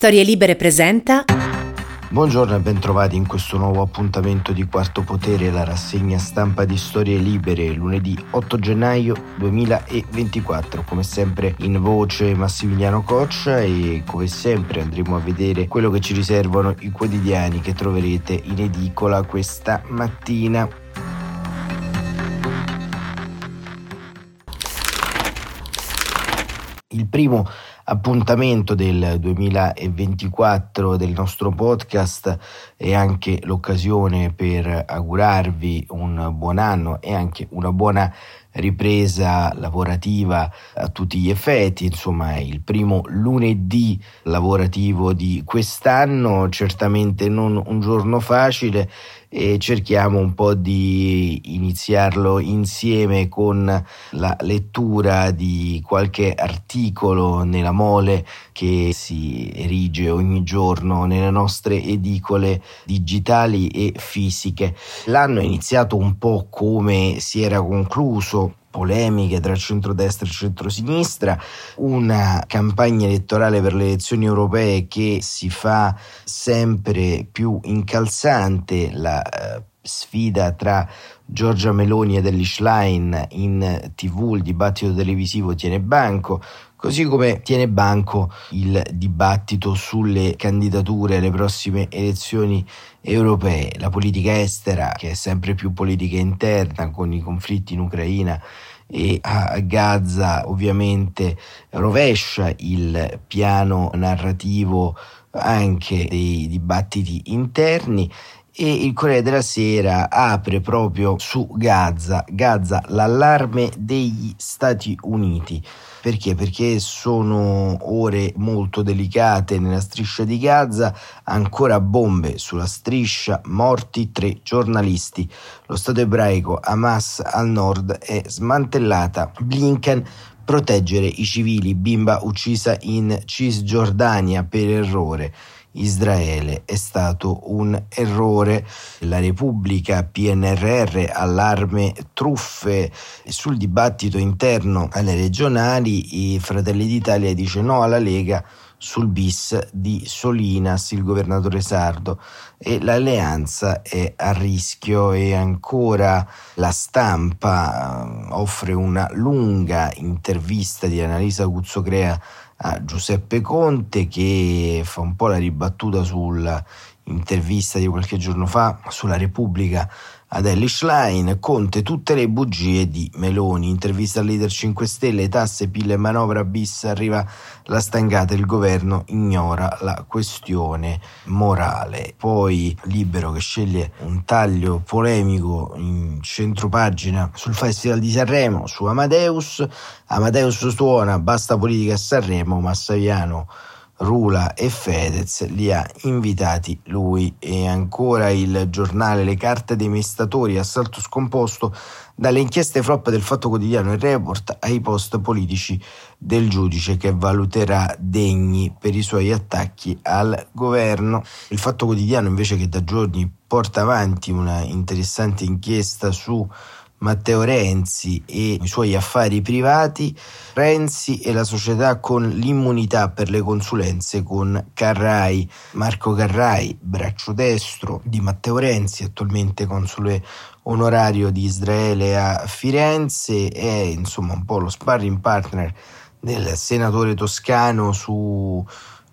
Storie Libere presenta. Buongiorno e bentrovati in questo nuovo appuntamento di Quarto Potere, la rassegna stampa di Storie Libere, lunedì 8 gennaio 2024. Come sempre in voce Massimiliano Coccia e come sempre andremo a vedere quello che ci riservano i quotidiani che troverete in edicola questa mattina. Il primo appuntamento del 2024 del nostro podcast e anche l'occasione per augurarvi un buon anno e anche una buona ripresa lavorativa a tutti gli effetti, insomma è il primo lunedì lavorativo di quest'anno, certamente non un giorno facile e cerchiamo un po' di iniziarlo insieme con la lettura di qualche articolo nella mole che si erige ogni giorno nelle nostre edicole digitali e fisiche. L'anno è iniziato un po' come si era concluso polemiche tra centrodestra e centrosinistra, una campagna elettorale per le elezioni europee che si fa sempre più incalzante, la eh, sfida tra Giorgia Meloni ed Ellie Schlein in tv, il dibattito televisivo tiene banco, così come tiene banco il dibattito sulle candidature alle prossime elezioni europee, la politica estera che è sempre più politica interna con i conflitti in Ucraina e a Gaza ovviamente rovescia il piano narrativo anche dei dibattiti interni. E il Corriere della Sera apre proprio su Gaza, Gaza l'allarme degli Stati Uniti. Perché? Perché sono ore molto delicate nella striscia di Gaza, ancora bombe sulla striscia, morti tre giornalisti. Lo Stato ebraico Hamas al nord è smantellata. Blinken proteggere i civili, bimba uccisa in Cisgiordania per errore. Israele è stato un errore. La Repubblica, PNRR, allarme, truffe sul dibattito interno alle regionali. I Fratelli d'Italia dice no alla Lega sul bis di Solinas, il governatore sardo, e l'alleanza è a rischio e ancora la stampa eh, offre una lunga intervista di Annalisa Guzzocrea a Giuseppe Conte che fa un po' la ribattuta sull'intervista di qualche giorno fa sulla Repubblica ad Ellie Schlein, Conte tutte le bugie di Meloni, intervista al leader 5 Stelle, tasse, pille e manovra bis, arriva la stangata, il governo ignora la questione morale. Poi Libero che sceglie un taglio polemico in centropagina sul Festival di Sanremo, su Amadeus, Amadeus suona, basta politica a Sanremo, Massaviano Rula e Fedez li ha invitati lui e ancora il giornale Le carte dei mestatori assalto scomposto dalle inchieste flop del Fatto Quotidiano e Report ai post politici del giudice che valuterà degni per i suoi attacchi al governo. Il Fatto Quotidiano invece che da giorni porta avanti una interessante inchiesta su Matteo Renzi e i suoi affari privati, Renzi e la società con l'immunità per le consulenze con Carrai, Marco Carrai, braccio destro di Matteo Renzi, attualmente consule onorario di Israele a Firenze, è insomma un po' lo sparring partner del senatore toscano su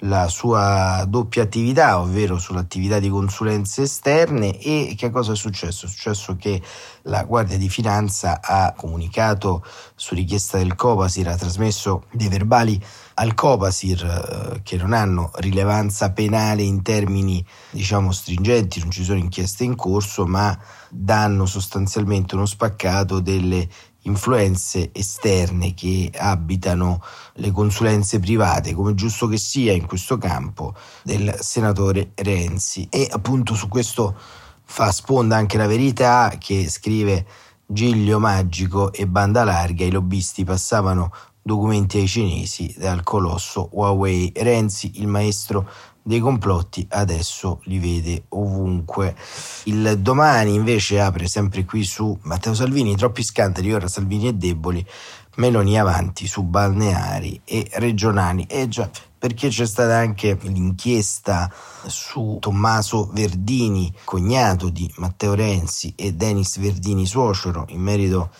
la sua doppia attività, ovvero sull'attività di consulenze esterne e che cosa è successo? È successo che la Guardia di Finanza ha comunicato su richiesta del Copasir, ha trasmesso dei verbali al Copasir eh, che non hanno rilevanza penale in termini diciamo stringenti, non ci sono inchieste in corso, ma danno sostanzialmente uno spaccato delle influenze esterne che abitano le consulenze private, come giusto che sia in questo campo, del senatore Renzi. E appunto su questo fa sponda anche la verità che scrive Giglio Magico e Banda Larga, i lobbisti passavano documenti ai cinesi dal colosso Huawei. Renzi, il maestro dei complotti adesso li vede ovunque. Il domani invece apre sempre qui su Matteo Salvini, troppi scandali, ora Salvini è deboli, Meloni avanti su balneari e regionali. E già, perché c'è stata anche l'inchiesta su Tommaso Verdini, cognato di Matteo Renzi e Denis Verdini suocero in merito a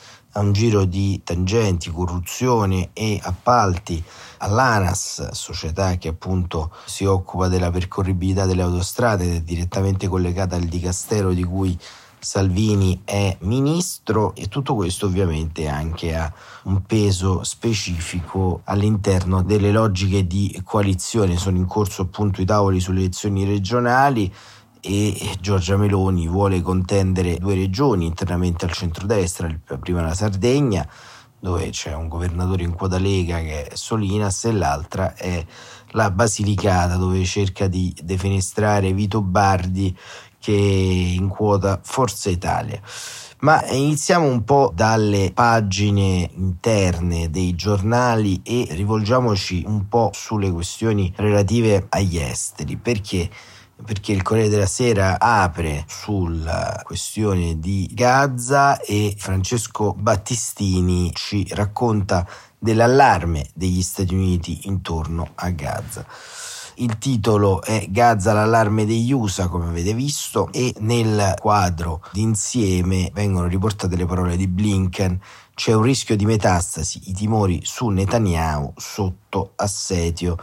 un giro di tangenti, corruzione e appalti all'ANAS, società che appunto si occupa della percorribilità delle autostrade ed è direttamente collegata al dicastero di cui Salvini è ministro e tutto questo ovviamente anche ha un peso specifico all'interno delle logiche di coalizione. Sono in corso appunto i tavoli sulle elezioni regionali e Giorgia Meloni vuole contendere due regioni internamente al centrodestra, prima la Sardegna dove c'è un governatore in quota Lega che è Solinas e l'altra è la Basilicata dove cerca di defenestrare Vito Bardi che in quota Forza Italia. Ma iniziamo un po' dalle pagine interne dei giornali e rivolgiamoci un po' sulle questioni relative agli esteri, perché perché il Corriere della Sera apre sulla questione di Gaza e Francesco Battistini ci racconta dell'allarme degli Stati Uniti intorno a Gaza. Il titolo è Gaza l'allarme degli USA, come avete visto, e nel quadro d'insieme vengono riportate le parole di Blinken. C'è un rischio di metastasi, i timori su Netanyahu sotto assedio.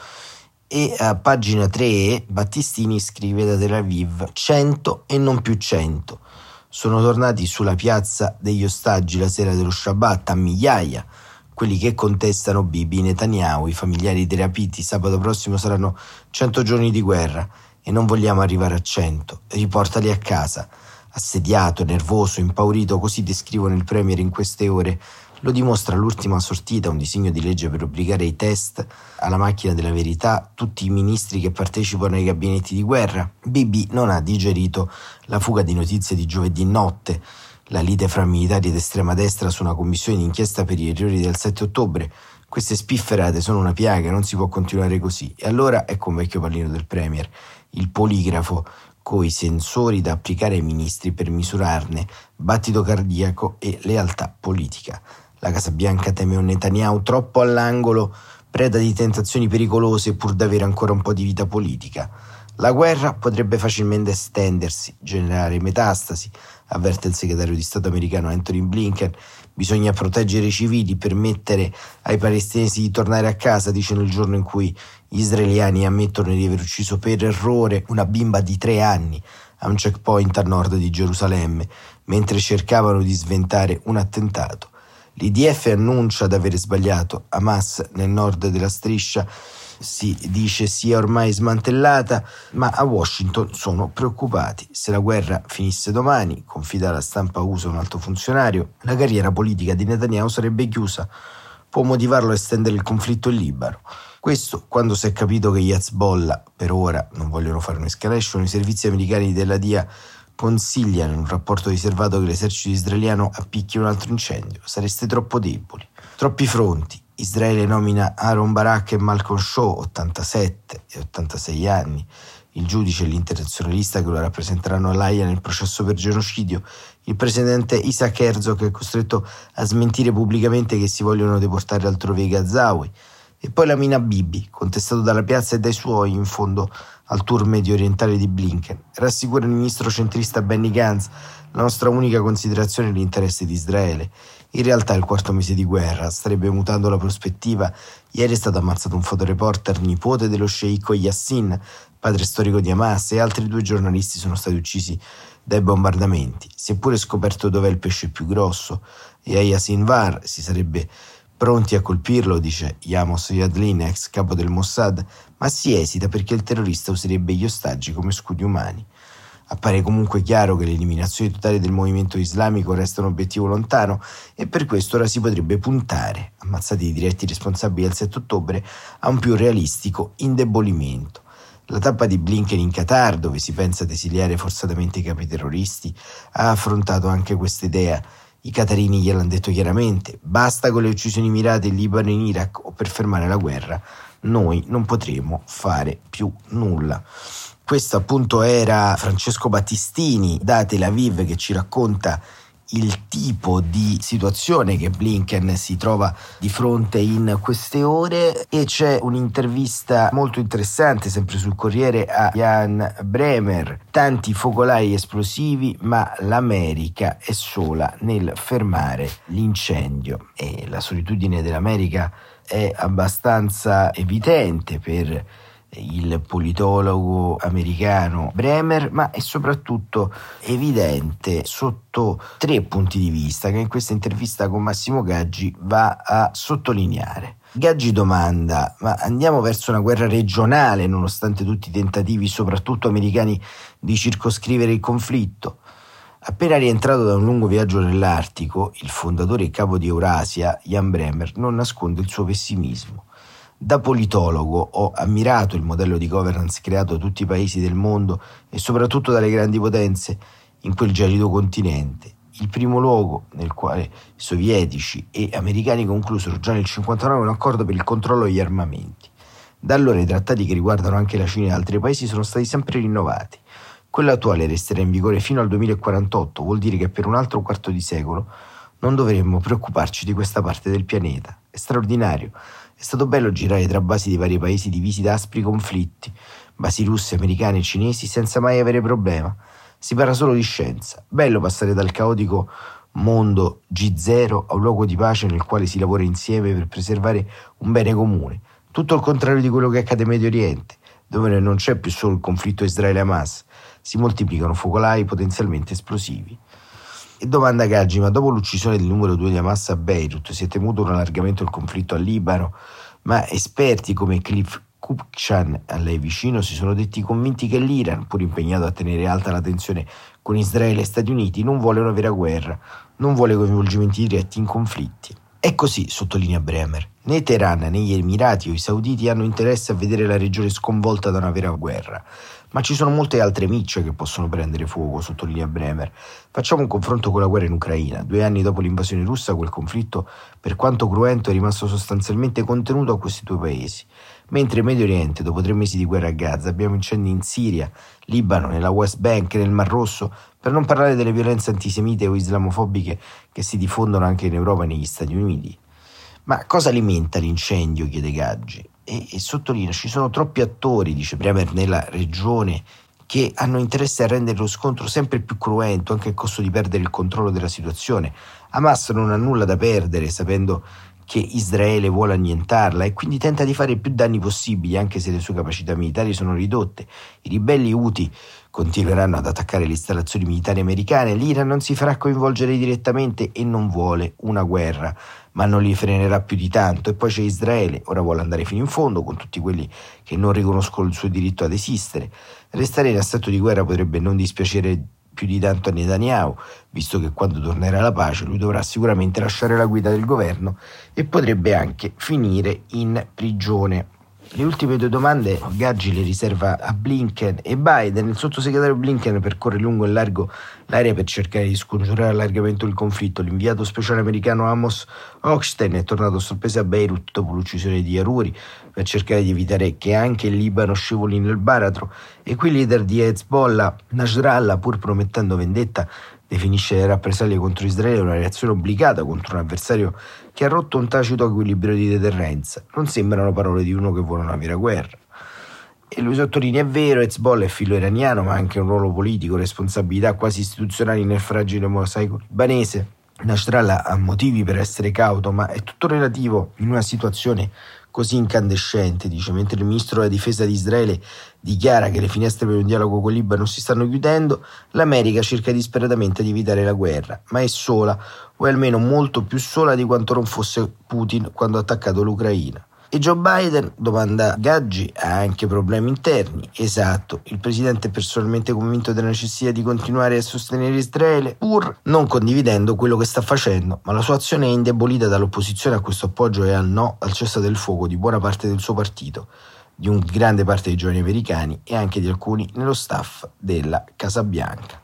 E a pagina 3 Battistini scrive da Tel Aviv 100 e non più 100. Sono tornati sulla piazza degli ostaggi la sera dello Shabbat a migliaia quelli che contestano Bibi Netanyahu, i familiari dei rapiti, sabato prossimo saranno 100 giorni di guerra e non vogliamo arrivare a 100. Riportali a casa. Assediato, nervoso, impaurito, così descrivono il Premier in queste ore. Lo dimostra l'ultima sortita, un disegno di legge per obbligare i test alla macchina della verità tutti i ministri che partecipano ai gabinetti di guerra. Bibi non ha digerito la fuga di notizie di giovedì notte la lite fra militari d'estrema destra su una commissione d'inchiesta per gli errori del 7 ottobre. Queste spifferate sono una piaga, non si può continuare così. E allora ecco un vecchio pallino del Premier, il poligrafo, coi sensori da applicare ai ministri per misurarne battito cardiaco e lealtà politica. La Casa Bianca teme un Netanyahu troppo all'angolo, preda di tentazioni pericolose pur d'avere ancora un po' di vita politica. La guerra potrebbe facilmente estendersi, generare metastasi, avverte il segretario di Stato americano Anthony Blinken. Bisogna proteggere i civili, permettere ai palestinesi di tornare a casa, dice nel giorno in cui gli israeliani ammettono di aver ucciso per errore una bimba di tre anni a un checkpoint a nord di Gerusalemme, mentre cercavano di sventare un attentato. L'IDF annuncia di aver sbagliato Hamas nel nord della striscia si dice sia ormai smantellata, ma a Washington sono preoccupati. Se la guerra finisse domani, confida la stampa USA un alto funzionario, la carriera politica di Netanyahu sarebbe chiusa. Può motivarlo a estendere il conflitto in Libano. Questo quando si è capito che gli Hezbollah, per ora, non vogliono fare un'escalation, i servizi americani della DIA consigliano in un rapporto riservato che l'esercito israeliano appicchi un altro incendio. Sareste troppo deboli. Troppi fronti, Israele nomina Aaron Barak e Malcolm Shaw, 87 e 86 anni, il giudice e l'internazionalista che lo rappresenteranno all'AIA nel processo per genocidio, il presidente Isaac Herzog è costretto a smentire pubblicamente che si vogliono deportare altrove i Gazawi, e poi la Mina Bibi, contestato dalla piazza e dai suoi in fondo al tour medio orientale di Blinken. Rassicura il ministro centrista Benny Gantz, la nostra unica considerazione è l'interesse di Israele in realtà il quarto mese di guerra starebbe mutando la prospettiva. Ieri è stato ammazzato un fotoreporter nipote dello sceicco Yassin, padre storico di Hamas, e altri due giornalisti sono stati uccisi dai bombardamenti. Si è pure scoperto dov'è il pesce più grosso e a Yassin Var si sarebbe pronti a colpirlo, dice Yamos Yadlin, ex capo del Mossad, ma si esita perché il terrorista userebbe gli ostaggi come scudi umani. Appare comunque chiaro che l'eliminazione totale del movimento islamico resta un obiettivo lontano e per questo ora si potrebbe puntare, ammazzati i diretti responsabili del 7 ottobre, a un più realistico indebolimento. La tappa di Blinken in Qatar, dove si pensa di esiliare forzatamente i capi terroristi, ha affrontato anche questa idea. I catarini gliel'hanno detto chiaramente, basta con le uccisioni mirate in Libano e in Iraq o per fermare la guerra, noi non potremo fare più nulla. Questo appunto era Francesco Battistini da Tel Aviv che ci racconta il tipo di situazione che Blinken si trova di fronte in queste ore. E c'è un'intervista molto interessante sempre sul Corriere a Jan Bremer. Tanti focolai esplosivi ma l'America è sola nel fermare l'incendio. E la solitudine dell'America è abbastanza evidente per il politologo americano Bremer, ma è soprattutto evidente sotto tre punti di vista che in questa intervista con Massimo Gaggi va a sottolineare. Gaggi domanda, ma andiamo verso una guerra regionale nonostante tutti i tentativi, soprattutto americani, di circoscrivere il conflitto? Appena rientrato da un lungo viaggio nell'Artico, il fondatore e capo di Eurasia, Jan Bremer, non nasconde il suo pessimismo. Da politologo ho ammirato il modello di governance creato da tutti i paesi del mondo e soprattutto dalle grandi potenze in quel gelido continente, il primo luogo nel quale sovietici e americani conclusero già nel 1959 un accordo per il controllo degli armamenti. Da allora i trattati che riguardano anche la Cina e altri paesi sono stati sempre rinnovati. Quello attuale resterà in vigore fino al 2048, vuol dire che per un altro quarto di secolo non dovremmo preoccuparci di questa parte del pianeta. È straordinario. È stato bello girare tra basi di vari paesi divisi da aspri conflitti, basi russe, americane e cinesi, senza mai avere problema. Si parla solo di scienza. Bello passare dal caotico mondo G0 a un luogo di pace nel quale si lavora insieme per preservare un bene comune. Tutto il contrario di quello che accade in Medio Oriente, dove non c'è più solo il conflitto Israele-Hamas, si moltiplicano focolai potenzialmente esplosivi. E domanda Gaggi, ma dopo l'uccisione del numero 2 di Hamas a Beirut si è temuto un allargamento del conflitto al Libano, ma esperti come Cliff Kupchan a lei vicino si sono detti convinti che l'Iran, pur impegnato a tenere alta la tensione con Israele e Stati Uniti, non vuole una vera guerra, non vuole coinvolgimenti diretti in conflitti. È così, sottolinea Bremer. Né Teheran né gli Emirati o i Sauditi hanno interesse a vedere la regione sconvolta da una vera guerra. Ma ci sono molte altre micce che possono prendere fuoco, sottolinea Bremer. Facciamo un confronto con la guerra in Ucraina. Due anni dopo l'invasione russa, quel conflitto, per quanto cruento, è rimasto sostanzialmente contenuto a questi due paesi. Mentre in Medio Oriente, dopo tre mesi di guerra a Gaza, abbiamo incendi in Siria, Libano, nella West Bank, nel Mar Rosso, per non parlare delle violenze antisemite o islamofobiche che si diffondono anche in Europa e negli Stati Uniti. Ma cosa alimenta l'incendio? chiede Gaggi e, e sottolinea ci sono troppi attori, dice Bremer, nella regione che hanno interesse a rendere lo scontro sempre più cruento anche a costo di perdere il controllo della situazione. Hamas non ha nulla da perdere sapendo che Israele vuole annientarla e quindi tenta di fare più danni possibili anche se le sue capacità militari sono ridotte. I ribelli Houthi continueranno ad attaccare le installazioni militari americane, l'Iran non si farà coinvolgere direttamente e non vuole una guerra, ma non li frenerà più di tanto. E poi c'è Israele, ora vuole andare fino in fondo con tutti quelli che non riconoscono il suo diritto ad esistere. Restare in assetto di guerra potrebbe non dispiacere più di tanto a Netanyahu, visto che quando tornerà la pace lui dovrà sicuramente lasciare la guida del governo e potrebbe anche finire in prigione. Le ultime due domande Gaggi le riserva a Blinken e Biden. Il sottosegretario Blinken percorre lungo e largo l'area per cercare di scongiurare l'allargamento del conflitto. L'inviato speciale americano Amos Hochstein è tornato a sorpresa a Beirut dopo l'uccisione di Yaruri per cercare di evitare che anche il Libano scivoli nel baratro. E qui il leader di Hezbollah, Nasrallah, pur promettendo vendetta, definisce le rappresaglie contro Israele una reazione obbligata contro un avversario che ha rotto un tacito equilibrio di deterrenza. Non sembrano parole di uno che vuole una vera guerra. E lui sottolinea è vero, Hezbollah è filo iraniano, ma ha anche un ruolo politico, responsabilità quasi istituzionali nel fragile mosaico libanese. Nasrallah ha motivi per essere cauto, ma è tutto relativo in una situazione così incandescente, dice, mentre il ministro della difesa di Israele dichiara che le finestre per un dialogo con Libano si stanno chiudendo, l'America cerca disperatamente di evitare la guerra, ma è sola, o almeno molto più sola di quanto non fosse Putin quando ha attaccato l'Ucraina. E Joe Biden, domanda Gaggi, ha anche problemi interni. Esatto, il presidente è personalmente convinto della necessità di continuare a sostenere Israele, pur non condividendo quello che sta facendo, ma la sua azione è indebolita dall'opposizione a questo appoggio e al no al cessate del fuoco di buona parte del suo partito di una grande parte dei giovani americani e anche di alcuni nello staff della Casa Bianca.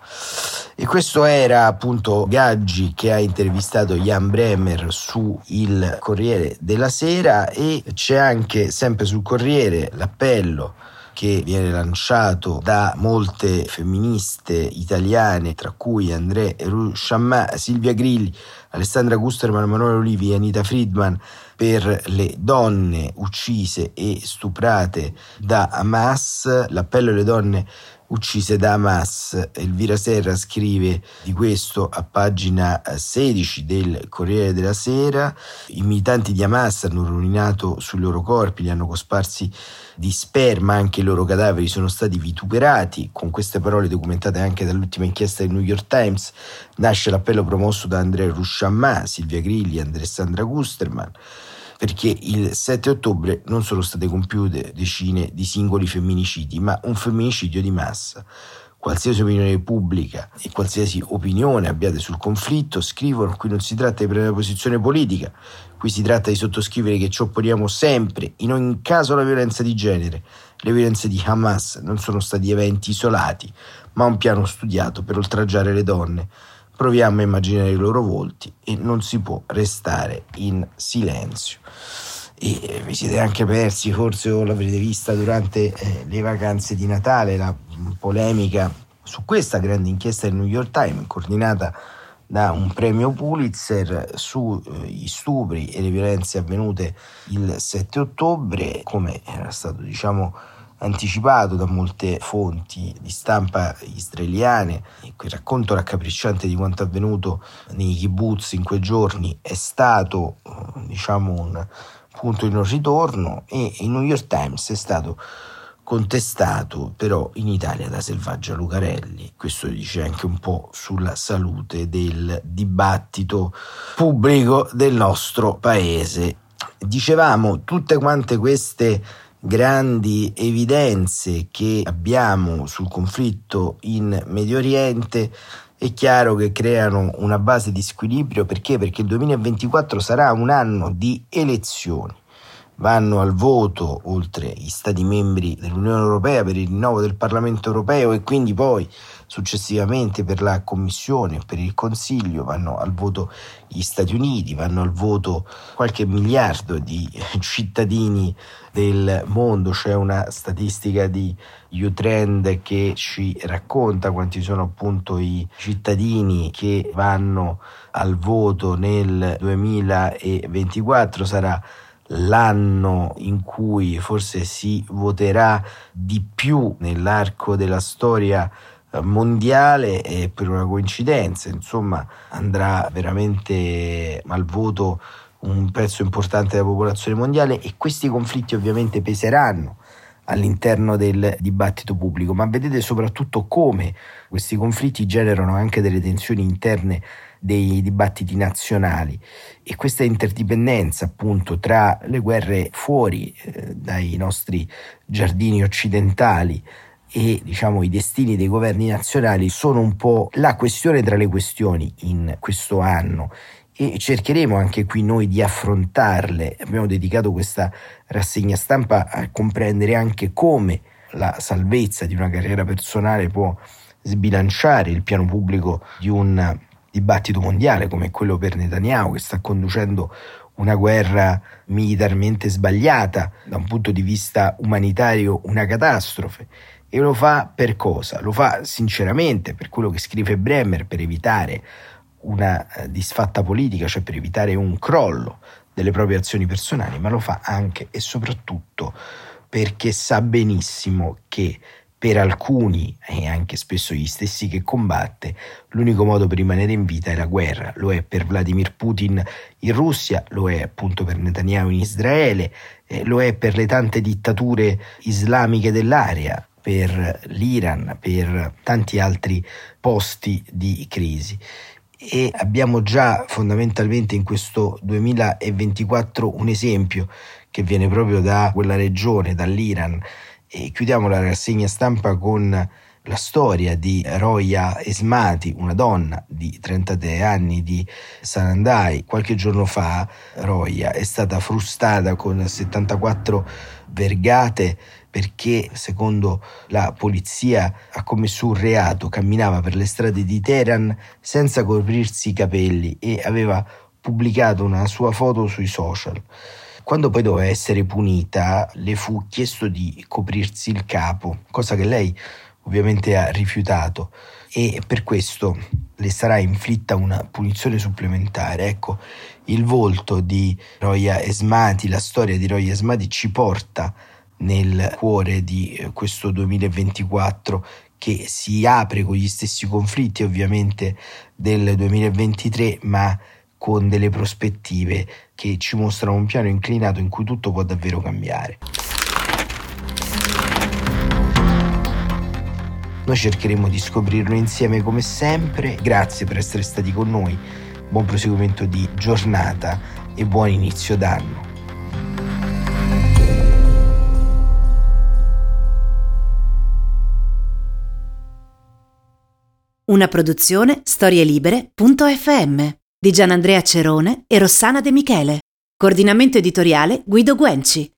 E questo era appunto Gaggi che ha intervistato Jan Bremer su Il Corriere della Sera. E c'è anche sempre sul Corriere l'appello che viene lanciato da molte femministe italiane, tra cui André Rusciamà, Silvia Grilli, Alessandra Gusterman, Emanuele Olivi e Anita Friedman, per le donne uccise e stuprate da Hamas, l'appello alle donne uccise da Hamas. Elvira Serra scrive di questo a pagina 16 del Corriere della Sera. I militanti di Hamas hanno urinato sui loro corpi, li hanno cosparsi di sperma, anche i loro cadaveri sono stati vituperati. Con queste parole documentate anche dall'ultima inchiesta del New York Times nasce l'appello promosso da Andrea Rusciamà, Silvia Grilli Alessandra Gusterman perché il 7 ottobre non sono state compiute decine di singoli femminicidi, ma un femminicidio di massa. Qualsiasi opinione pubblica e qualsiasi opinione abbiate sul conflitto, scrivono, qui non si tratta di prendere posizione politica, qui si tratta di sottoscrivere che ci opponiamo sempre, in ogni caso, alla violenza di genere. Le violenze di Hamas non sono stati eventi isolati, ma un piano studiato per oltraggiare le donne proviamo a immaginare i loro volti e non si può restare in silenzio. E vi siete anche persi, forse o l'avrete vista durante eh, le vacanze di Natale, la polemica su questa grande inchiesta del New York Times, coordinata da un premio Pulitzer sugli eh, stupri e le violenze avvenute il 7 ottobre, come era stato diciamo anticipato da molte fonti di stampa israeliane. Quel racconto raccapricciante di quanto avvenuto nei kibbutz in quei giorni è stato diciamo un punto di non ritorno e il New York Times è stato contestato però in Italia da Selvaggia Lucarelli. Questo dice anche un po' sulla salute del dibattito pubblico del nostro paese. Dicevamo tutte quante queste grandi evidenze che abbiamo sul conflitto in Medio Oriente è chiaro che creano una base di squilibrio perché? Perché il 2024 sarà un anno di elezioni. Vanno al voto, oltre gli Stati membri dell'Unione Europea, per il rinnovo del Parlamento Europeo e quindi poi Successivamente per la Commissione per il Consiglio vanno al voto gli Stati Uniti, vanno al voto qualche miliardo di cittadini del mondo, c'è una statistica di Utrend che ci racconta quanti sono appunto i cittadini che vanno al voto nel 2024, sarà l'anno in cui forse si voterà di più nell'arco della storia mondiale e per una coincidenza, insomma, andrà veramente al voto un pezzo importante della popolazione mondiale e questi conflitti ovviamente peseranno all'interno del dibattito pubblico, ma vedete soprattutto come questi conflitti generano anche delle tensioni interne dei dibattiti nazionali. E questa interdipendenza appunto tra le guerre fuori eh, dai nostri giardini occidentali e diciamo, i destini dei governi nazionali sono un po' la questione tra le questioni in questo anno e cercheremo anche qui noi di affrontarle. Abbiamo dedicato questa rassegna stampa a comprendere anche come la salvezza di una carriera personale può sbilanciare il piano pubblico di un dibattito mondiale come quello per Netanyahu che sta conducendo una guerra militarmente sbagliata da un punto di vista umanitario, una catastrofe e lo fa per cosa? Lo fa sinceramente per quello che scrive Bremer, per evitare una eh, disfatta politica, cioè per evitare un crollo delle proprie azioni personali, ma lo fa anche e soprattutto perché sa benissimo che per alcuni, e anche spesso gli stessi che combatte, l'unico modo per rimanere in vita è la guerra. Lo è per Vladimir Putin in Russia, lo è appunto per Netanyahu in Israele, eh, lo è per le tante dittature islamiche dell'area, per l'Iran, per tanti altri posti di crisi. E abbiamo già fondamentalmente in questo 2024 un esempio che viene proprio da quella regione, dall'Iran. E chiudiamo la rassegna stampa con la storia di Roya Esmati, una donna di 33 anni di Sanandai. Qualche giorno fa Roya è stata frustata con 74 vergate perché secondo la polizia ha commesso un reato, camminava per le strade di Teheran senza coprirsi i capelli e aveva pubblicato una sua foto sui social. Quando poi doveva essere punita, le fu chiesto di coprirsi il capo, cosa che lei ovviamente ha rifiutato e per questo le sarà inflitta una punizione supplementare. Ecco, il volto di Roya Esmati, la storia di Roya Esmati ci porta nel cuore di eh, questo 2024 che si apre con gli stessi conflitti ovviamente del 2023, ma con delle prospettive che ci mostrano un piano inclinato in cui tutto può davvero cambiare. Noi cercheremo di scoprirlo insieme come sempre. Grazie per essere stati con noi. Buon proseguimento di giornata e buon inizio d'anno. Una produzione storielibere.fm di Gianandrea Cerone e Rossana De Michele. Coordinamento editoriale Guido Guenci.